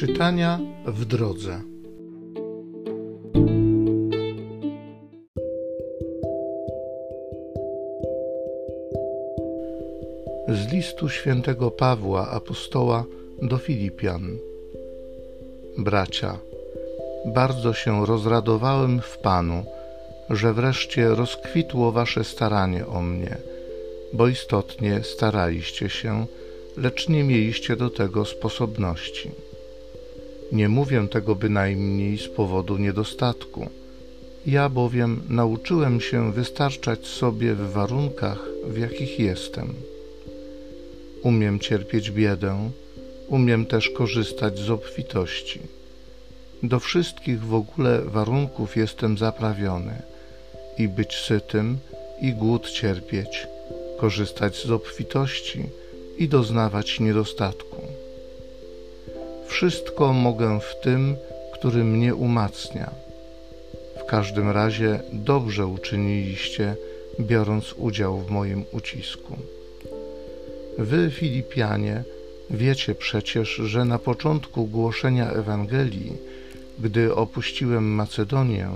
Czytania w drodze. Z listu świętego Pawła apostoła do Filipian. Bracia, bardzo się rozradowałem w Panu, że wreszcie rozkwitło wasze staranie o mnie, bo istotnie staraliście się, lecz nie mieliście do tego sposobności. Nie mówię tego bynajmniej z powodu niedostatku. Ja bowiem nauczyłem się wystarczać sobie w warunkach, w jakich jestem. Umiem cierpieć biedę, umiem też korzystać z obfitości. Do wszystkich w ogóle warunków jestem zaprawiony i być sytym, i głód cierpieć, korzystać z obfitości i doznawać niedostatku. Wszystko mogę w tym, który mnie umacnia. W każdym razie dobrze uczyniliście, biorąc udział w moim ucisku. Wy, Filipianie, wiecie przecież, że na początku głoszenia Ewangelii, gdy opuściłem Macedonię,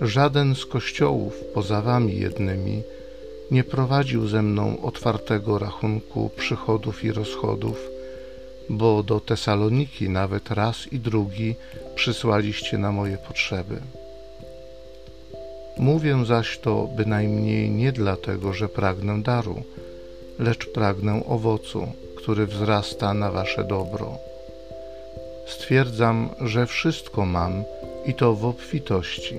żaden z kościołów poza wami jednymi nie prowadził ze mną otwartego rachunku przychodów i rozchodów, bo do Tesaloniki nawet raz i drugi przysłaliście na moje potrzeby. Mówię zaś to bynajmniej nie dlatego, że pragnę daru, lecz pragnę owocu, który wzrasta na wasze dobro. Stwierdzam, że wszystko mam i to w obfitości.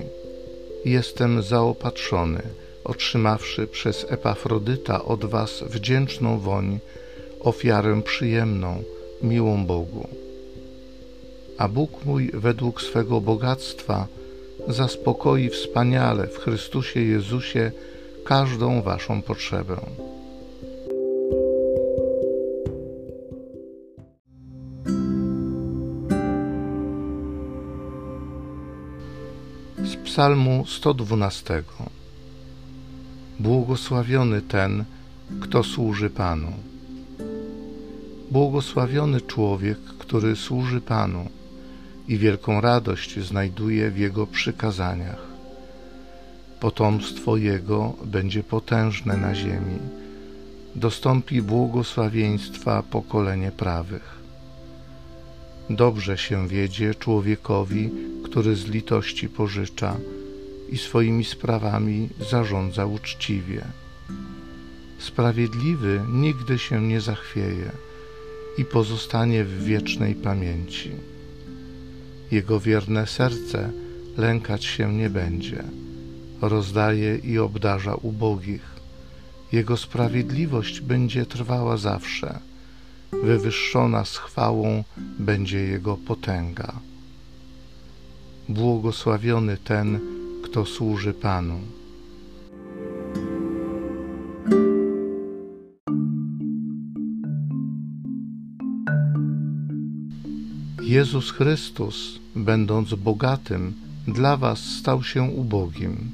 Jestem zaopatrzony, otrzymawszy przez Epafrodyta od was wdzięczną woń, ofiarę przyjemną, miłą Bogu. A Bóg mój według swego bogactwa zaspokoi wspaniale w Chrystusie Jezusie każdą waszą potrzebę. Z Psalmu 112 Błogosławiony ten, kto służy Panu. Błogosławiony człowiek, który służy Panu i wielką radość znajduje w Jego przykazaniach. Potomstwo Jego będzie potężne na ziemi, dostąpi błogosławieństwa pokolenie prawych. Dobrze się wiedzie człowiekowi, który z litości pożycza i swoimi sprawami zarządza uczciwie. Sprawiedliwy nigdy się nie zachwieje i pozostanie w wiecznej pamięci. Jego wierne serce lękać się nie będzie, rozdaje i obdarza ubogich. Jego sprawiedliwość będzie trwała zawsze, wywyższona z chwałą będzie Jego potęga. Błogosławiony ten, kto służy Panu. Jezus Chrystus, będąc bogatym, dla was stał się ubogim,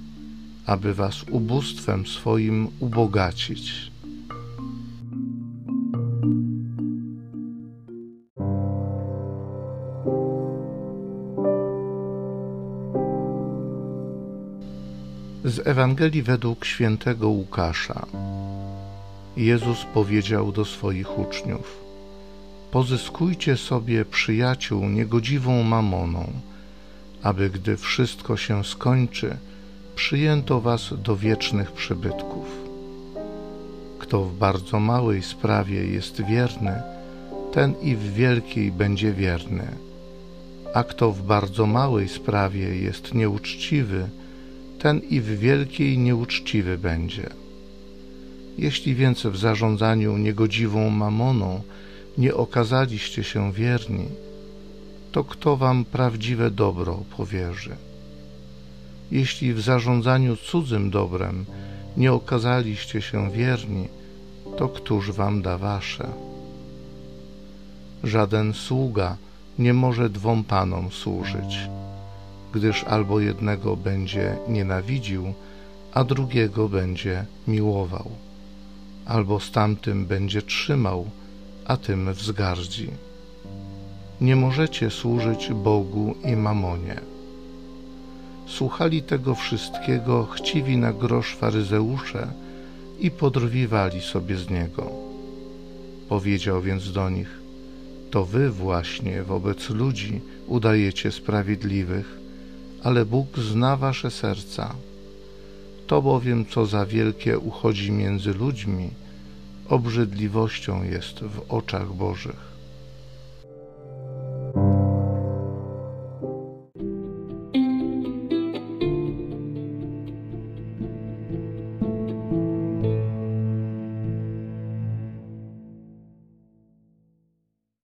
aby was ubóstwem swoim ubogacić. Z Ewangelii według świętego Łukasza. Jezus powiedział do swoich uczniów: Pozyskujcie sobie przyjaciół niegodziwą mamoną, aby gdy wszystko się skończy, przyjęto was do wiecznych przybytków. Kto w bardzo małej sprawie jest wierny, ten i w wielkiej będzie wierny, a kto w bardzo małej sprawie jest nieuczciwy, ten i w wielkiej nieuczciwy będzie. Jeśli więc w zarządzaniu niegodziwą mamoną nie okazaliście się wierni, to kto wam prawdziwe dobro powierzy? Jeśli w zarządzaniu cudzym dobrem nie okazaliście się wierni, to któż wam da wasze? Żaden sługa nie może dwom panom służyć gdyż albo jednego będzie nienawidził, a drugiego będzie miłował, albo z tamtym będzie trzymał, a tym wzgardzi. Nie możecie służyć Bogu i mamonie. Słuchali tego wszystkiego chciwi na grosz faryzeusze i podrwiwali sobie z niego. Powiedział więc do nich: To wy właśnie wobec ludzi udajecie sprawiedliwych, ale Bóg zna wasze serca. To bowiem, co za wielkie uchodzi między ludźmi, obrzydliwością jest w oczach Bożych.